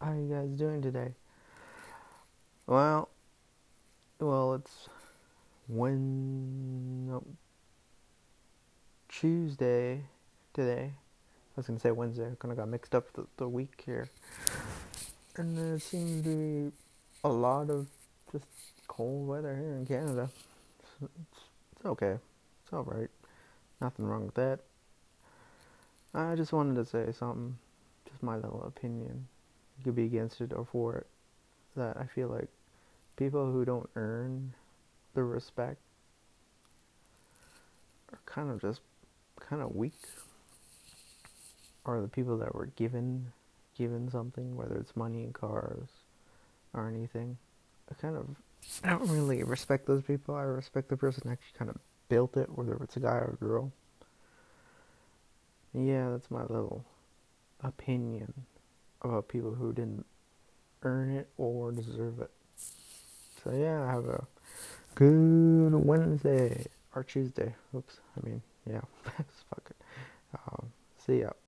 How are you guys doing today? Well, well, it's when no, Tuesday today. I was gonna say Wednesday. I kind of got mixed up the, the week here, and there seems to be a lot of just cold weather here in Canada. It's, it's, it's okay. It's all right. Nothing wrong with that. I just wanted to say something, just my little opinion. You could be against it or for it. That I feel like people who don't earn the respect are kind of just kind of weak. Or the people that were given given something, whether it's money, and cars, or anything. I kind of I don't really respect those people. I respect the person who actually kind of built it, whether it's a guy or a girl. Yeah, that's my little opinion about people who didn't earn it or deserve it. So yeah, have a good Wednesday or Tuesday. Oops, I mean, yeah, fuck it. Um, see ya.